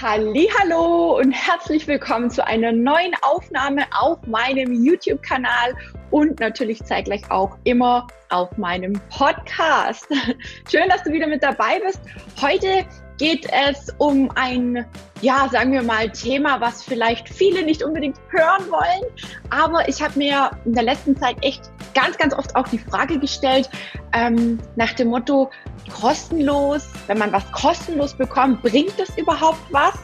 Hallo und herzlich willkommen zu einer neuen Aufnahme auf meinem YouTube-Kanal und natürlich zeitgleich auch immer auf meinem Podcast. Schön, dass du wieder mit dabei bist. Heute geht es um ein, ja, sagen wir mal, Thema, was vielleicht viele nicht unbedingt hören wollen. Aber ich habe mir in der letzten Zeit echt ganz, ganz oft auch die Frage gestellt, ähm, nach dem Motto, kostenlos, wenn man was kostenlos bekommt, bringt es überhaupt was?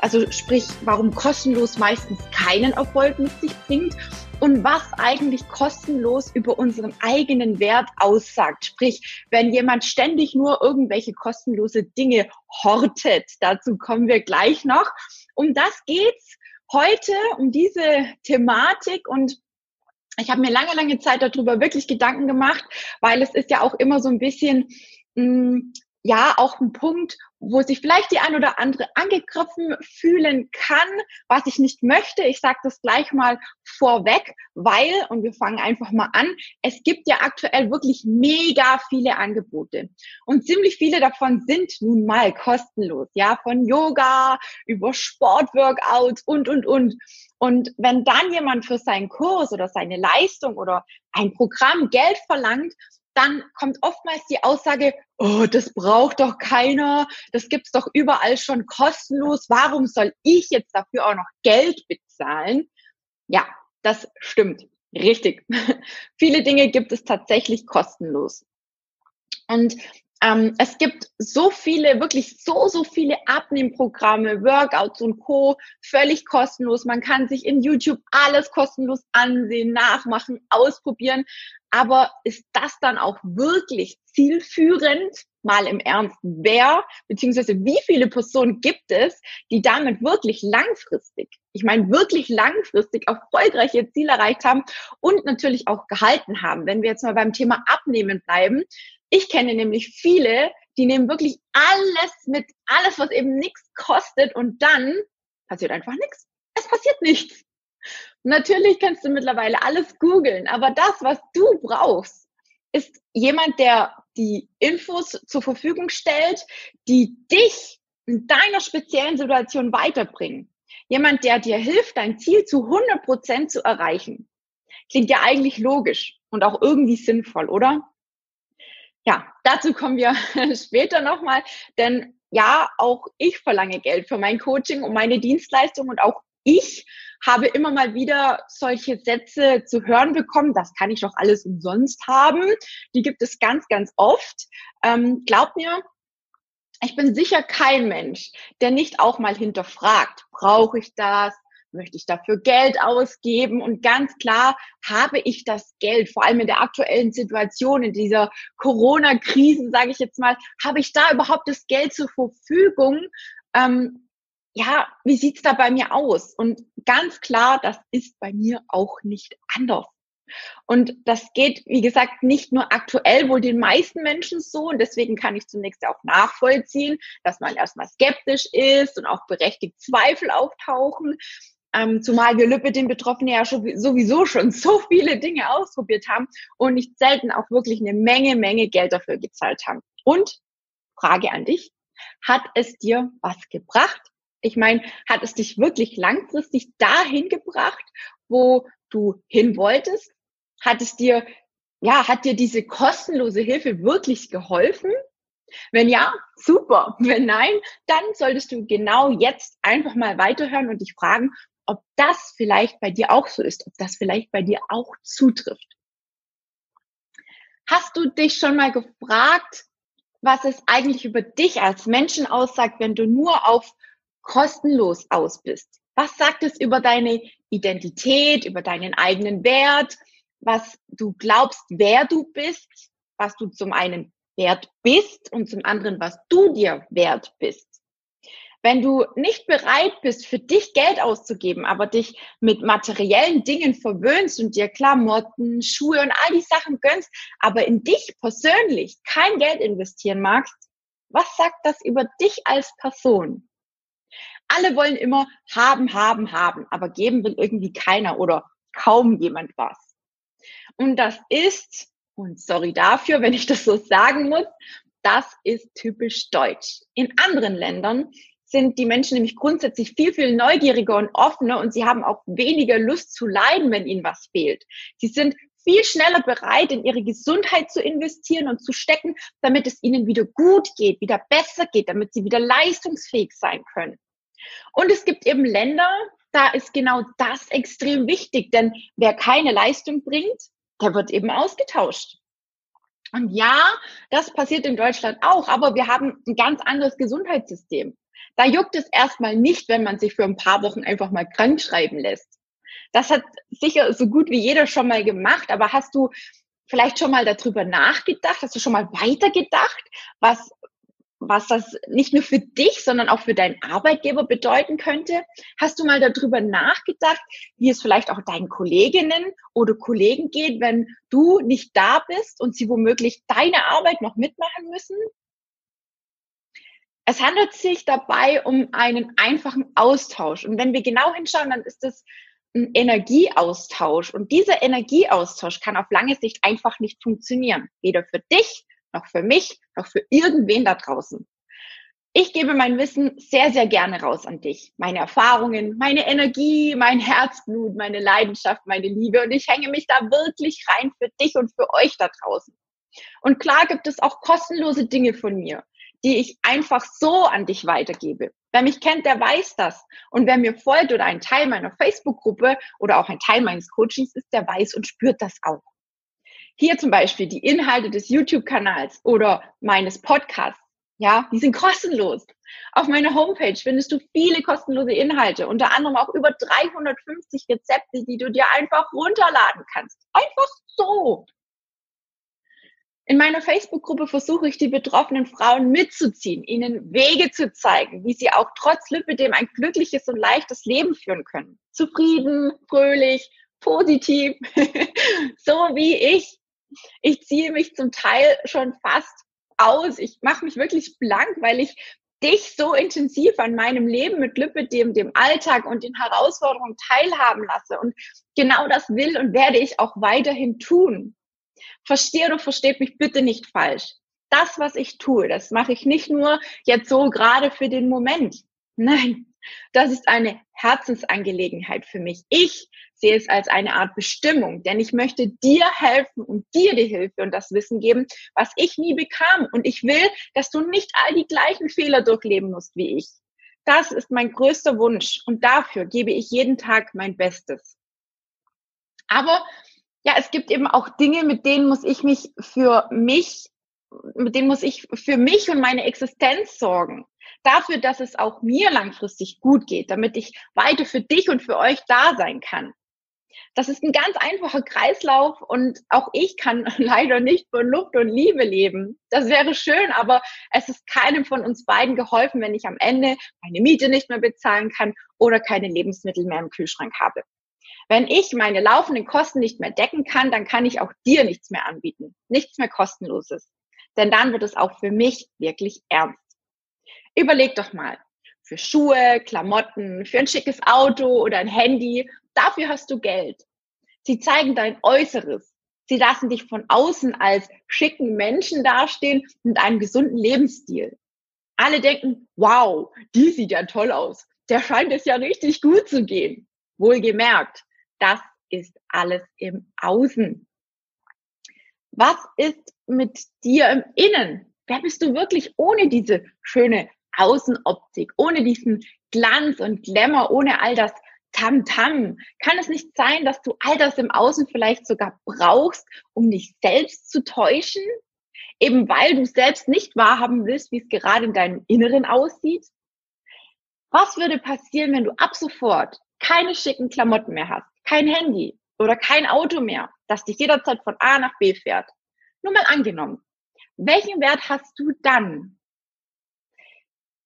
Also sprich, warum kostenlos meistens keinen Erfolg mit sich bringt und was eigentlich kostenlos über unseren eigenen Wert aussagt. Sprich, wenn jemand ständig nur irgendwelche kostenlose Dinge hortet, dazu kommen wir gleich noch. Um das geht's heute, um diese Thematik und ich habe mir lange, lange Zeit darüber wirklich Gedanken gemacht, weil es ist ja auch immer so ein bisschen mh, mm, ja auch ein Punkt, wo sich vielleicht die ein oder andere angegriffen fühlen kann, was ich nicht möchte. Ich sage das gleich mal vorweg, weil, und wir fangen einfach mal an, es gibt ja aktuell wirklich mega viele Angebote. Und ziemlich viele davon sind nun mal kostenlos, ja, von Yoga über Sportworkouts und, und, und. Und wenn dann jemand für seinen Kurs oder seine Leistung oder ein Programm Geld verlangt, dann kommt oftmals die Aussage, oh, das braucht doch keiner, das gibt's doch überall schon kostenlos, warum soll ich jetzt dafür auch noch Geld bezahlen? Ja, das stimmt. Richtig. Viele Dinge gibt es tatsächlich kostenlos. Und ähm, es gibt so viele, wirklich so, so viele Abnehmprogramme, Workouts und Co. völlig kostenlos. Man kann sich in YouTube alles kostenlos ansehen, nachmachen, ausprobieren. Aber ist das dann auch wirklich zielführend? Mal im Ernst, wer beziehungsweise wie viele Personen gibt es, die damit wirklich langfristig, ich meine wirklich langfristig erfolgreiche Ziele erreicht haben und natürlich auch gehalten haben. Wenn wir jetzt mal beim Thema Abnehmen bleiben, ich kenne nämlich viele, die nehmen wirklich alles mit, alles, was eben nichts kostet und dann passiert einfach nichts. Es passiert nichts. Natürlich kannst du mittlerweile alles googeln, aber das, was du brauchst, ist jemand, der die Infos zur Verfügung stellt, die dich in deiner speziellen Situation weiterbringen. Jemand, der dir hilft, dein Ziel zu 100 Prozent zu erreichen. Klingt ja eigentlich logisch und auch irgendwie sinnvoll, oder? Ja, dazu kommen wir später nochmal, denn ja, auch ich verlange Geld für mein Coaching und meine Dienstleistung und auch ich habe immer mal wieder solche Sätze zu hören bekommen, das kann ich doch alles umsonst haben. Die gibt es ganz, ganz oft. Ähm, glaubt mir, ich bin sicher kein Mensch, der nicht auch mal hinterfragt, brauche ich das? Möchte ich dafür Geld ausgeben? Und ganz klar habe ich das Geld, vor allem in der aktuellen Situation, in dieser Corona-Krise, sage ich jetzt mal, habe ich da überhaupt das Geld zur Verfügung? Ähm, ja, wie sieht's da bei mir aus? Und ganz klar, das ist bei mir auch nicht anders. Und das geht, wie gesagt, nicht nur aktuell wohl den meisten Menschen so. Und deswegen kann ich zunächst auch nachvollziehen, dass man erstmal skeptisch ist und auch berechtigt Zweifel auftauchen. Ähm, zumal wir Lüppe den Betroffenen ja schon, sowieso schon so viele Dinge ausprobiert haben und nicht selten auch wirklich eine Menge, Menge Geld dafür gezahlt haben. Und Frage an dich, hat es dir was gebracht? Ich meine, hat es dich wirklich langfristig dahin gebracht, wo du hin wolltest? Hat es dir, ja, hat dir diese kostenlose Hilfe wirklich geholfen? Wenn ja, super. Wenn nein, dann solltest du genau jetzt einfach mal weiterhören und dich fragen, ob das vielleicht bei dir auch so ist, ob das vielleicht bei dir auch zutrifft. Hast du dich schon mal gefragt, was es eigentlich über dich als Menschen aussagt, wenn du nur auf kostenlos aus bist? Was sagt es über deine Identität, über deinen eigenen Wert, was du glaubst, wer du bist, was du zum einen wert bist und zum anderen, was du dir wert bist? Wenn du nicht bereit bist, für dich Geld auszugeben, aber dich mit materiellen Dingen verwöhnst und dir Klamotten, Schuhe und all die Sachen gönnst, aber in dich persönlich kein Geld investieren magst, was sagt das über dich als Person? Alle wollen immer haben, haben, haben, aber geben will irgendwie keiner oder kaum jemand was. Und das ist, und sorry dafür, wenn ich das so sagen muss, das ist typisch deutsch. In anderen Ländern sind die Menschen nämlich grundsätzlich viel, viel neugieriger und offener und sie haben auch weniger Lust zu leiden, wenn ihnen was fehlt. Sie sind viel schneller bereit, in ihre Gesundheit zu investieren und zu stecken, damit es ihnen wieder gut geht, wieder besser geht, damit sie wieder leistungsfähig sein können. Und es gibt eben Länder, da ist genau das extrem wichtig, denn wer keine Leistung bringt, der wird eben ausgetauscht. Und ja, das passiert in Deutschland auch, aber wir haben ein ganz anderes Gesundheitssystem. Da juckt es erstmal nicht, wenn man sich für ein paar Wochen einfach mal krank schreiben lässt. Das hat sicher so gut wie jeder schon mal gemacht, aber hast du vielleicht schon mal darüber nachgedacht? Hast du schon mal weitergedacht, was was das nicht nur für dich, sondern auch für deinen Arbeitgeber bedeuten könnte? Hast du mal darüber nachgedacht, wie es vielleicht auch deinen Kolleginnen oder Kollegen geht, wenn du nicht da bist und sie womöglich deine Arbeit noch mitmachen müssen? Es handelt sich dabei um einen einfachen Austausch. Und wenn wir genau hinschauen, dann ist es ein Energieaustausch. Und dieser Energieaustausch kann auf lange Sicht einfach nicht funktionieren. Weder für dich noch für mich, noch für irgendwen da draußen. Ich gebe mein Wissen sehr, sehr gerne raus an dich. Meine Erfahrungen, meine Energie, mein Herzblut, meine Leidenschaft, meine Liebe. Und ich hänge mich da wirklich rein für dich und für euch da draußen. Und klar gibt es auch kostenlose Dinge von mir, die ich einfach so an dich weitergebe. Wer mich kennt, der weiß das. Und wer mir folgt oder ein Teil meiner Facebook-Gruppe oder auch ein Teil meines Coachings ist, der weiß und spürt das auch. Hier zum Beispiel die Inhalte des YouTube-Kanals oder meines Podcasts. Ja, die sind kostenlos. Auf meiner Homepage findest du viele kostenlose Inhalte, unter anderem auch über 350 Rezepte, die du dir einfach runterladen kannst. Einfach so. In meiner Facebook-Gruppe versuche ich, die betroffenen Frauen mitzuziehen, ihnen Wege zu zeigen, wie sie auch trotz Lipidem ein glückliches und leichtes Leben führen können. Zufrieden, fröhlich, positiv, so wie ich ich ziehe mich zum Teil schon fast aus. Ich mache mich wirklich blank, weil ich dich so intensiv an meinem Leben mit Lipidem, dem Alltag und den Herausforderungen teilhaben lasse. Und genau das will und werde ich auch weiterhin tun. Verstehe oder versteht mich bitte nicht falsch. Das, was ich tue, das mache ich nicht nur jetzt so gerade für den Moment. Nein, das ist eine Herzensangelegenheit für mich. Ich sehe es als eine Art Bestimmung, denn ich möchte dir helfen und dir die Hilfe und das Wissen geben, was ich nie bekam. Und ich will, dass du nicht all die gleichen Fehler durchleben musst wie ich. Das ist mein größter Wunsch und dafür gebe ich jeden Tag mein Bestes. Aber ja, es gibt eben auch Dinge, mit denen muss ich mich für mich, mit denen muss ich für mich und meine Existenz sorgen dafür, dass es auch mir langfristig gut geht, damit ich weiter für dich und für euch da sein kann. Das ist ein ganz einfacher Kreislauf und auch ich kann leider nicht von Luft und Liebe leben. Das wäre schön, aber es ist keinem von uns beiden geholfen, wenn ich am Ende meine Miete nicht mehr bezahlen kann oder keine Lebensmittel mehr im Kühlschrank habe. Wenn ich meine laufenden Kosten nicht mehr decken kann, dann kann ich auch dir nichts mehr anbieten. Nichts mehr kostenloses. Denn dann wird es auch für mich wirklich ernst. Überleg doch mal. Für Schuhe, Klamotten, für ein schickes Auto oder ein Handy, dafür hast du Geld. Sie zeigen dein Äußeres. Sie lassen dich von außen als schicken Menschen dastehen mit einem gesunden Lebensstil. Alle denken, wow, die sieht ja toll aus. Der scheint es ja richtig gut zu gehen. Wohlgemerkt, das ist alles im Außen. Was ist mit dir im Innen? Wer bist du wirklich ohne diese schöne Außenoptik, ohne diesen Glanz und Glamour, ohne all das Tamtam. -Tam. Kann es nicht sein, dass du all das im Außen vielleicht sogar brauchst, um dich selbst zu täuschen? Eben weil du selbst nicht wahrhaben willst, wie es gerade in deinem Inneren aussieht? Was würde passieren, wenn du ab sofort keine schicken Klamotten mehr hast, kein Handy oder kein Auto mehr, das dich jederzeit von A nach B fährt? Nur mal angenommen. Welchen Wert hast du dann?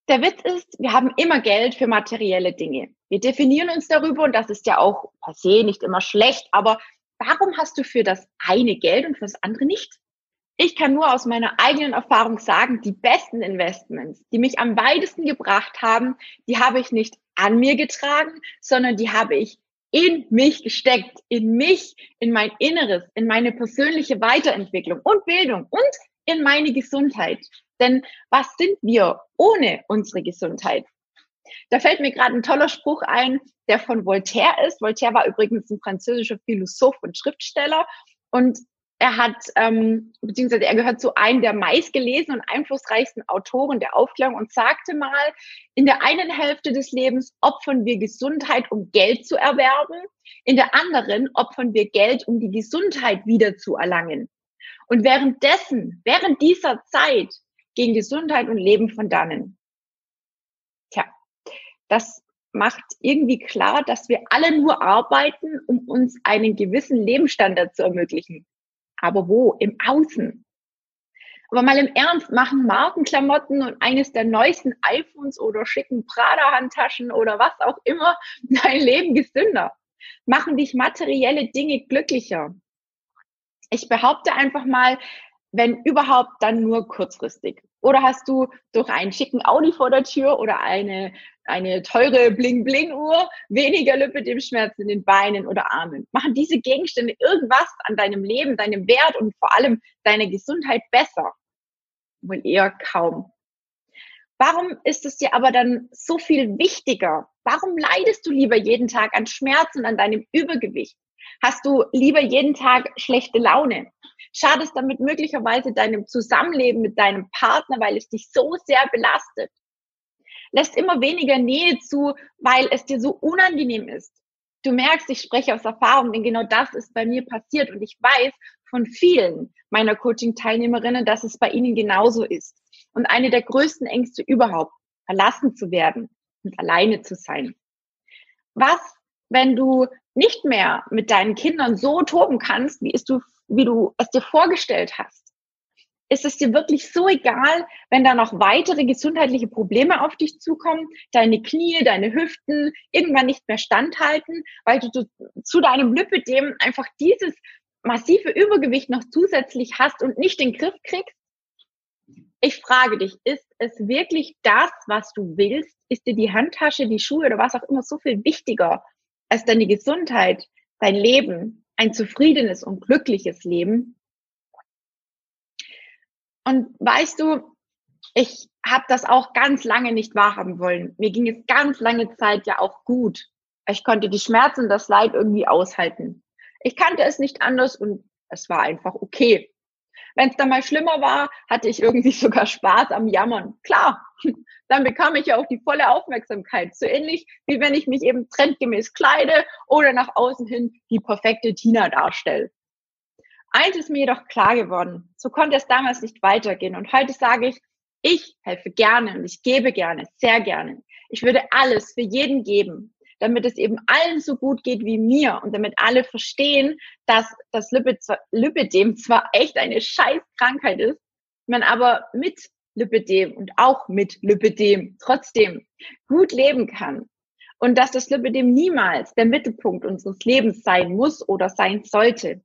Der Witz ist, wir haben immer Geld für materielle Dinge. Wir definieren uns darüber und das ist ja auch per se nicht immer schlecht, aber warum hast du für das eine Geld und für das andere nicht? Ich kann nur aus meiner eigenen Erfahrung sagen, die besten Investments, die mich am weitesten gebracht haben, die habe ich nicht an mir getragen, sondern die habe ich in mich gesteckt, in mich, in mein Inneres, in meine persönliche Weiterentwicklung und Bildung und in meine Gesundheit. Denn was sind wir ohne unsere Gesundheit? Da fällt mir gerade ein toller Spruch ein, der von Voltaire ist. Voltaire war übrigens ein französischer Philosoph und Schriftsteller und er hat, ähm, beziehungsweise er gehört zu einem der meistgelesenen und einflussreichsten Autoren der Aufklärung und sagte mal, in der einen Hälfte des Lebens opfern wir Gesundheit, um Geld zu erwerben, in der anderen opfern wir Geld, um die Gesundheit wieder zu erlangen. Und währenddessen, während dieser Zeit, gehen Gesundheit und Leben von dannen. Tja, das macht irgendwie klar, dass wir alle nur arbeiten, um uns einen gewissen Lebensstandard zu ermöglichen. Aber wo? Im Außen. Aber mal im Ernst, machen Markenklamotten und eines der neuesten iPhones oder schicken Prada-Handtaschen oder was auch immer dein Leben gesünder? Machen dich materielle Dinge glücklicher? Ich behaupte einfach mal, wenn überhaupt, dann nur kurzfristig. Oder hast du durch einen schicken Audi vor der Tür oder eine, eine teure Bling-Bling-Uhr weniger Lipidem-Schmerzen in den Beinen oder Armen? Machen diese Gegenstände irgendwas an deinem Leben, deinem Wert und vor allem deiner Gesundheit besser? Wohl eher kaum. Warum ist es dir aber dann so viel wichtiger? Warum leidest du lieber jeden Tag an Schmerzen, an deinem Übergewicht? Hast du lieber jeden Tag schlechte Laune? Schadest damit möglicherweise deinem Zusammenleben mit deinem Partner, weil es dich so sehr belastet? Lässt immer weniger Nähe zu, weil es dir so unangenehm ist. Du merkst, ich spreche aus Erfahrung, denn genau das ist bei mir passiert und ich weiß von vielen meiner Coaching-Teilnehmerinnen, dass es bei ihnen genauso ist. Und eine der größten Ängste überhaupt, verlassen zu werden und alleine zu sein. Was, wenn du nicht mehr mit deinen Kindern so toben kannst, wie du, wie du es dir vorgestellt hast? Ist es dir wirklich so egal, wenn da noch weitere gesundheitliche Probleme auf dich zukommen, deine Knie, deine Hüften irgendwann nicht mehr standhalten, weil du zu, deinem Lipidem einfach dieses massive Übergewicht noch zusätzlich hast und nicht den Griff kriegst? Ich frage dich, ist es wirklich das, was du willst? Ist dir die Handtasche, die Schuhe oder was auch immer so viel wichtiger als deine Gesundheit, dein Leben, ein zufriedenes und glückliches Leben. Und weißt du, ich habe das auch ganz lange nicht wahrhaben wollen. Mir ging es ganz lange Zeit ja auch gut. Ich konnte die Schmerzen das Leid irgendwie aushalten. Ich kannte es nicht anders und es war einfach okay. Wenn es dann mal schlimmer war, hatte ich irgendwie sogar Spaß am Jammern. Klar, dann bekam ich ja auch die volle Aufmerksamkeit. So ähnlich wie wenn ich mich eben trendgemäß kleide oder nach außen hin die perfekte Tina darstelle. Eins ist mir jedoch klar geworden. So konnte es damals nicht weitergehen. Und heute sage ich, ich helfe gerne und ich gebe gerne, sehr gerne. Ich würde alles für jeden geben, damit es eben allen so gut geht wie mir und damit alle verstehen, dass das Lipidem zwar echt eine Scheißkrankheit ist, man aber mit Lipidem und auch mit Lipidem trotzdem gut leben kann. Und dass das Lipidem niemals der Mittelpunkt unseres Lebens sein muss oder sein sollte.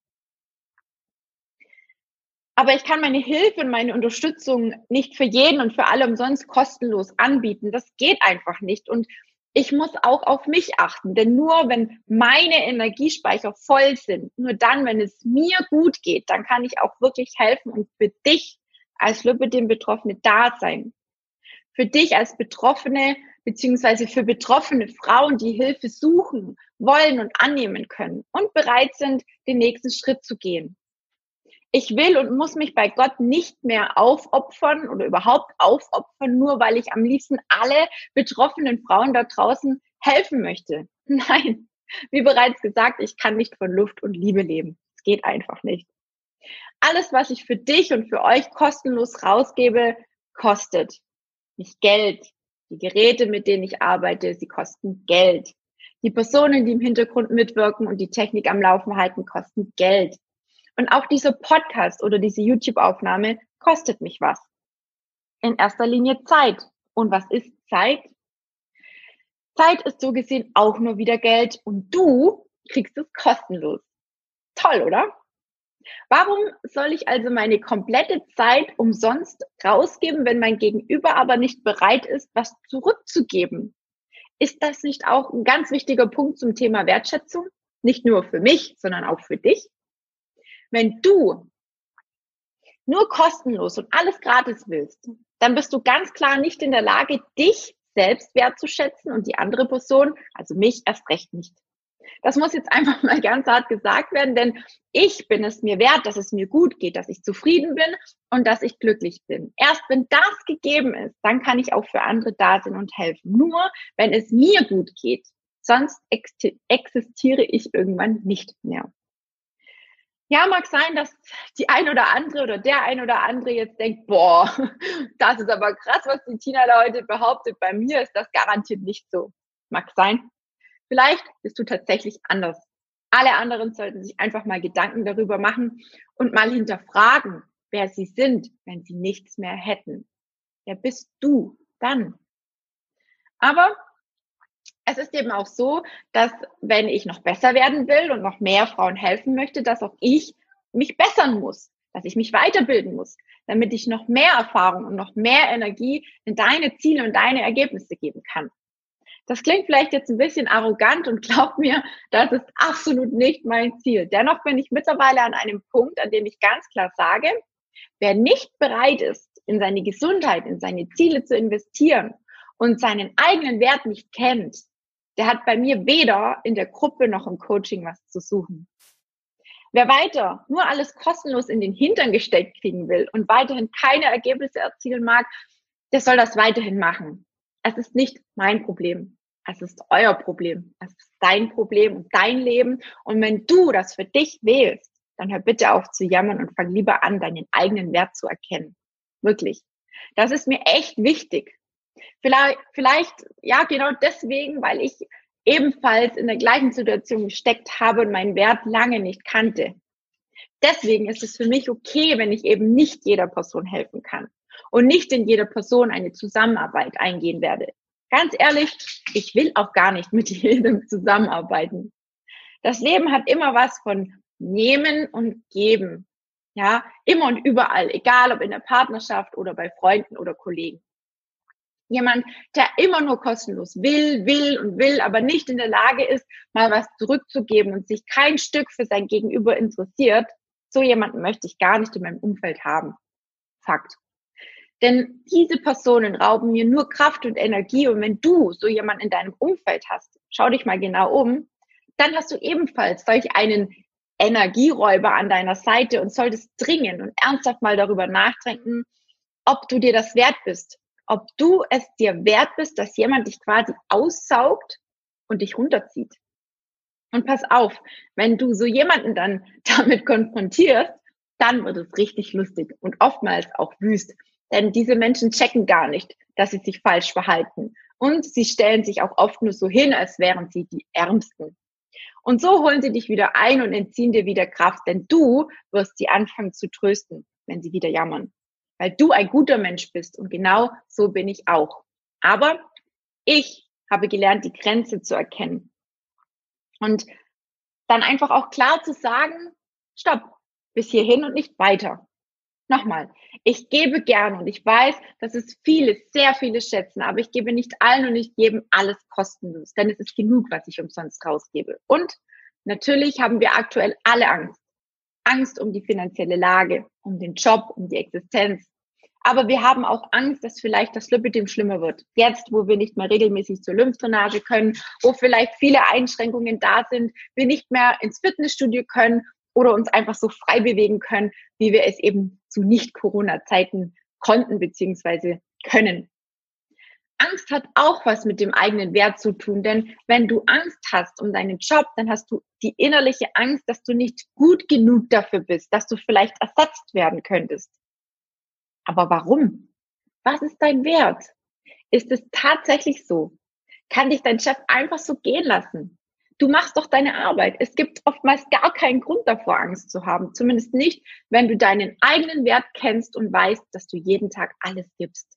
Aber ich kann meine Hilfe und meine Unterstützung nicht für jeden und für alle umsonst kostenlos anbieten. Das geht einfach nicht. Und ich muss auch auf mich achten, denn nur wenn meine Energiespeicher voll sind, nur dann, wenn es mir gut geht, dann kann ich auch wirklich helfen und für dich als Lipidem-Betroffene da sein. Für dich als Betroffene beziehungsweise für betroffene Frauen, die Hilfe suchen, wollen und annehmen können und bereit sind, den nächsten Schritt zu gehen. Ich will und muss mich bei Gott nicht mehr aufopfern oder überhaupt aufopfern, nur weil ich am liebsten alle betroffenen Frauen da draußen helfen möchte. Nein, wie bereits gesagt, ich kann nicht von Luft und Liebe leben. Es geht einfach nicht. Alles, was ich für dich und für euch kostenlos rausgebe, kostet nicht Geld. Die Geräte, mit denen ich arbeite, sie kosten Geld. Die Personen, die im Hintergrund mitwirken und die Technik am Laufen halten, kosten Geld. Und auch dieser Podcast oder diese YouTube-Aufnahme kostet mich was. In erster Linie Zeit. Und was ist Zeit? Zeit ist so gesehen auch nur wieder Geld und du kriegst es kostenlos. Toll, oder? Warum soll ich also meine komplette Zeit umsonst rausgeben, wenn mein Gegenüber aber nicht bereit ist, was zurückzugeben? Ist das nicht auch ein ganz wichtiger Punkt zum Thema Wertschätzung? Nicht nur für mich, sondern auch für dich? Wenn du nur kostenlos und alles gratis willst, dann bist du ganz klar nicht in der Lage, dich selbst wertzuschätzen und die andere Person, also mich, erst recht nicht. Das muss jetzt einfach mal ganz hart gesagt werden, denn ich bin es mir wert, dass es mir gut geht, dass ich zufrieden bin und dass ich glücklich bin. Erst wenn das gegeben ist, dann kann ich auch für andere da sein und helfen. Nur wenn es mir gut geht, sonst existiere ich irgendwann nicht mehr. Ja, mag sein, dass die ein oder andere oder der ein oder andere jetzt denkt, boah, das ist aber krass, was die Tina da heute behauptet. Bei mir ist das garantiert nicht so. Mag sein. Vielleicht bist du tatsächlich anders. Alle anderen sollten sich einfach mal Gedanken darüber machen und mal hinterfragen, wer sie sind, wenn sie nichts mehr hätten. Wer bist du dann? Aber es ist eben auch so, dass wenn ich noch besser werden will und noch mehr Frauen helfen möchte, dass auch ich mich bessern muss, dass ich mich weiterbilden muss, damit ich noch mehr Erfahrung und noch mehr Energie in deine Ziele und deine Ergebnisse geben kann. Das klingt vielleicht jetzt ein bisschen arrogant und glaubt mir, das ist absolut nicht mein Ziel. Dennoch bin ich mittlerweile an einem Punkt, an dem ich ganz klar sage, wer nicht bereit ist, in seine Gesundheit, in seine Ziele zu investieren und seinen eigenen Wert nicht kennt, der hat bei mir weder in der Gruppe noch im Coaching was zu suchen. Wer weiter nur alles kostenlos in den Hintern gesteckt kriegen will und weiterhin keine Ergebnisse erzielen mag, der soll das weiterhin machen. Es ist nicht mein Problem. Es ist euer Problem. Es ist dein Problem und dein Leben. Und wenn du das für dich wählst, dann hör bitte auf zu jammern und fang lieber an, deinen eigenen Wert zu erkennen. Wirklich. Das ist mir echt wichtig. Vielleicht, vielleicht, ja, genau deswegen, weil ich ebenfalls in der gleichen Situation gesteckt habe und meinen Wert lange nicht kannte. Deswegen ist es für mich okay, wenn ich eben nicht jeder Person helfen kann und nicht in jeder Person eine Zusammenarbeit eingehen werde. Ganz ehrlich, ich will auch gar nicht mit jedem zusammenarbeiten. Das Leben hat immer was von nehmen und geben. Ja, immer und überall, egal ob in der Partnerschaft oder bei Freunden oder Kollegen. Jemand, der immer nur kostenlos will, will und will, aber nicht in der Lage ist, mal was zurückzugeben und sich kein Stück für sein Gegenüber interessiert, so jemanden möchte ich gar nicht in meinem Umfeld haben. Fakt. Denn diese Personen rauben mir nur Kraft und Energie. Und wenn du so jemanden in deinem Umfeld hast, schau dich mal genau um, dann hast du ebenfalls solch einen Energieräuber an deiner Seite und solltest dringend und ernsthaft mal darüber nachdenken, ob du dir das wert bist, ob du es dir wert bist, dass jemand dich quasi aussaugt und dich runterzieht. Und pass auf, wenn du so jemanden dann damit konfrontierst, dann wird es richtig lustig und oftmals auch wüst. Denn diese Menschen checken gar nicht, dass sie sich falsch verhalten. Und sie stellen sich auch oft nur so hin, als wären sie die Ärmsten. Und so holen sie dich wieder ein und entziehen dir wieder Kraft, denn du wirst sie anfangen zu trösten, wenn sie wieder jammern weil du ein guter Mensch bist und genau so bin ich auch. Aber ich habe gelernt, die Grenze zu erkennen und dann einfach auch klar zu sagen, stopp, bis hierhin und nicht weiter. Nochmal, ich gebe gern und ich weiß, dass es viele, sehr viele schätzen, aber ich gebe nicht allen und nicht jedem alles kostenlos, denn es ist genug, was ich umsonst rausgebe. Und natürlich haben wir aktuell alle Angst. Angst um die finanzielle Lage, um den Job, um die Existenz, aber wir haben auch Angst, dass vielleicht das Lipidem schlimmer wird. Jetzt, wo wir nicht mehr regelmäßig zur Lymphdrainage können, wo vielleicht viele Einschränkungen da sind, wir nicht mehr ins Fitnessstudio können oder uns einfach so frei bewegen können, wie wir es eben zu Nicht-Corona-Zeiten konnten bzw. können. Angst hat auch was mit dem eigenen Wert zu tun, denn wenn du Angst hast um deinen Job, dann hast du die innerliche Angst, dass du nicht gut genug dafür bist, dass du vielleicht ersetzt werden könntest. Aber warum? Was ist dein Wert? Ist es tatsächlich so? Kann dich dein Chef einfach so gehen lassen? Du machst doch deine Arbeit. Es gibt oftmals gar keinen Grund davor, Angst zu haben. Zumindest nicht, wenn du deinen eigenen Wert kennst und weißt, dass du jeden Tag alles gibst.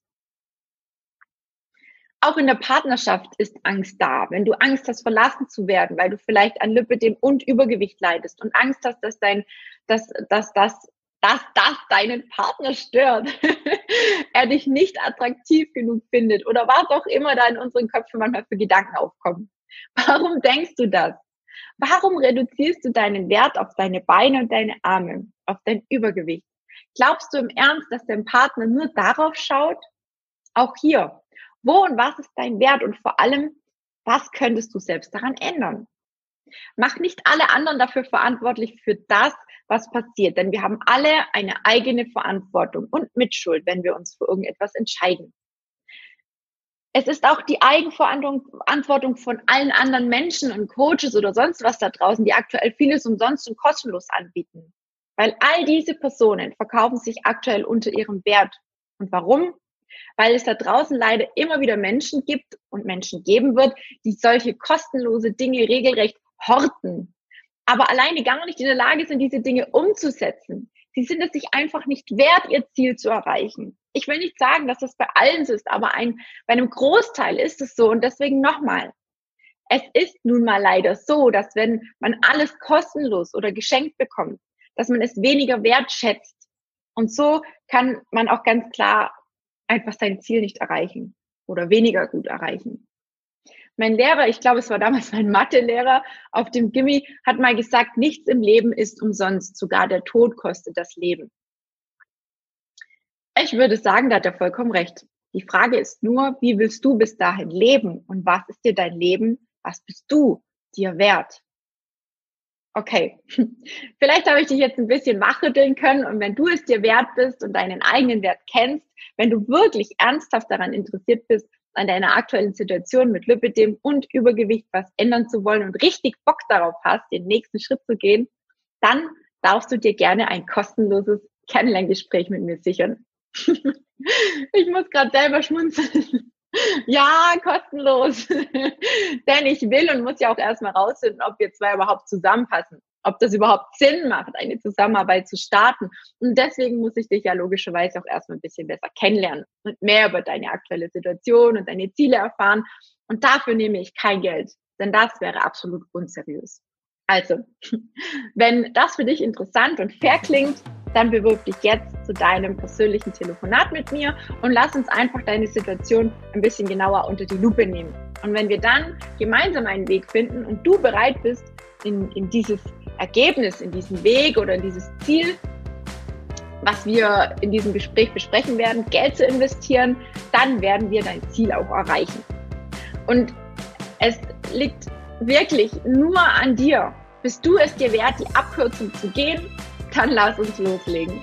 Auch in der Partnerschaft ist Angst da. Wenn du Angst hast, verlassen zu werden, weil du vielleicht an Lipidem und Übergewicht leidest und Angst hast, dass dein, dass, dass das dass das deinen Partner stört, er dich nicht attraktiv genug findet oder was auch immer da in unseren Köpfen manchmal für Gedanken aufkommen. Warum denkst du das? Warum reduzierst du deinen Wert auf deine Beine und deine Arme, auf dein Übergewicht? Glaubst du im Ernst, dass dein Partner nur darauf schaut? Auch hier, Wo und was ist dein Wert und vor allem, was könntest du selbst daran ändern? Mach nicht alle anderen dafür verantwortlich für das, was passiert, denn wir haben alle eine eigene Verantwortung und Mitschuld, wenn wir uns für irgendetwas entscheiden. Es ist auch die Eigenverantwortung von allen anderen Menschen und Coaches oder sonst was da draußen, die aktuell vieles umsonst und kostenlos anbieten. Weil all diese Personen verkaufen sich aktuell unter ihrem Wert. Und warum? Weil es da draußen leider immer wieder Menschen gibt und Menschen geben wird, die solche kostenlose Dinge regelrecht horten aber alleine gar nicht in der Lage sind, diese Dinge umzusetzen. Sie sind es sich einfach nicht wert, ihr Ziel zu erreichen. Ich will nicht sagen, dass das bei allen so ist, aber ein, bei einem Großteil ist es so. Und deswegen nochmal. Es ist nun mal leider so, dass wenn man alles kostenlos oder geschenkt bekommt, dass man es weniger wertschätzt. Und so kann man auch ganz klar einfach sein Ziel nicht erreichen oder weniger gut erreichen. Mein Lehrer, ich glaube, es war damals mein Mathelehrer auf dem Gimmi, hat mal gesagt, nichts im Leben ist umsonst, sogar der Tod kostet das Leben. Ich würde sagen, da hat er vollkommen recht. Die Frage ist nur, wie willst du bis dahin leben und was ist dir dein Leben? Was bist du dir wert? Okay, vielleicht habe ich dich jetzt ein bisschen wachrütteln können und wenn du es dir wert bist und deinen eigenen Wert kennst, wenn du wirklich ernsthaft daran interessiert bist, an deiner aktuellen Situation mit Lipidem und Übergewicht was ändern zu wollen und richtig Bock darauf hast, den nächsten Schritt zu gehen, dann darfst du dir gerne ein kostenloses Kennenlerngespräch mit mir sichern. ich muss gerade selber schmunzeln. ja, kostenlos. Denn ich will und muss ja auch erstmal rausfinden, ob wir zwei überhaupt zusammenpassen ob das überhaupt Sinn macht, eine Zusammenarbeit zu starten. Und deswegen muss ich dich ja logischerweise auch erstmal ein bisschen besser kennenlernen und mehr über deine aktuelle Situation und deine Ziele erfahren. Und dafür nehme ich kein Geld, denn das wäre absolut unseriös. Also, wenn das für dich interessant und fair klingt, dann bewirb dich jetzt zu deinem persönlichen Telefonat mit mir und lass uns einfach deine Situation ein bisschen genauer unter die Lupe nehmen. Und wenn wir dann gemeinsam einen Weg finden und du bereit bist, in, in dieses Ergebnis, in diesen Weg oder in dieses Ziel, was wir in diesem Gespräch besprechen werden, Geld zu investieren, dann werden wir dein Ziel auch erreichen. Und es liegt wirklich nur an dir. Bist du es dir wert, die Abkürzung zu gehen? Dann lass uns loslegen.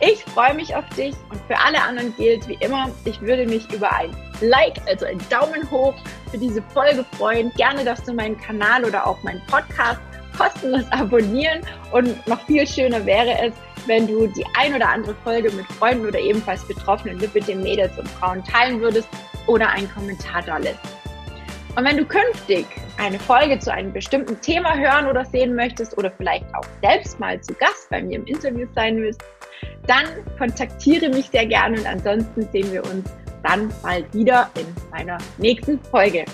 Ich freue mich auf dich und für alle anderen gilt wie immer, ich würde mich über ein Like, also ein Daumen hoch für diese Folge freuen. Gerne darfst du meinen Kanal oder auch meinen Podcast kostenlos abonnieren und noch viel schöner wäre es, wenn du die ein oder andere Folge mit Freunden oder ebenfalls betroffenen Lipidem Mädels und Frauen teilen würdest oder einen Kommentar da lässt. Und wenn du künftig eine Folge zu einem bestimmten Thema hören oder sehen möchtest oder vielleicht auch selbst mal zu Gast bei mir im Interview sein willst, dann kontaktiere mich sehr gerne und ansonsten sehen wir uns dann bald wieder in meiner nächsten Folge.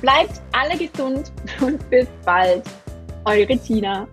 Bleibt alle gesund und bis bald. Eure Tina.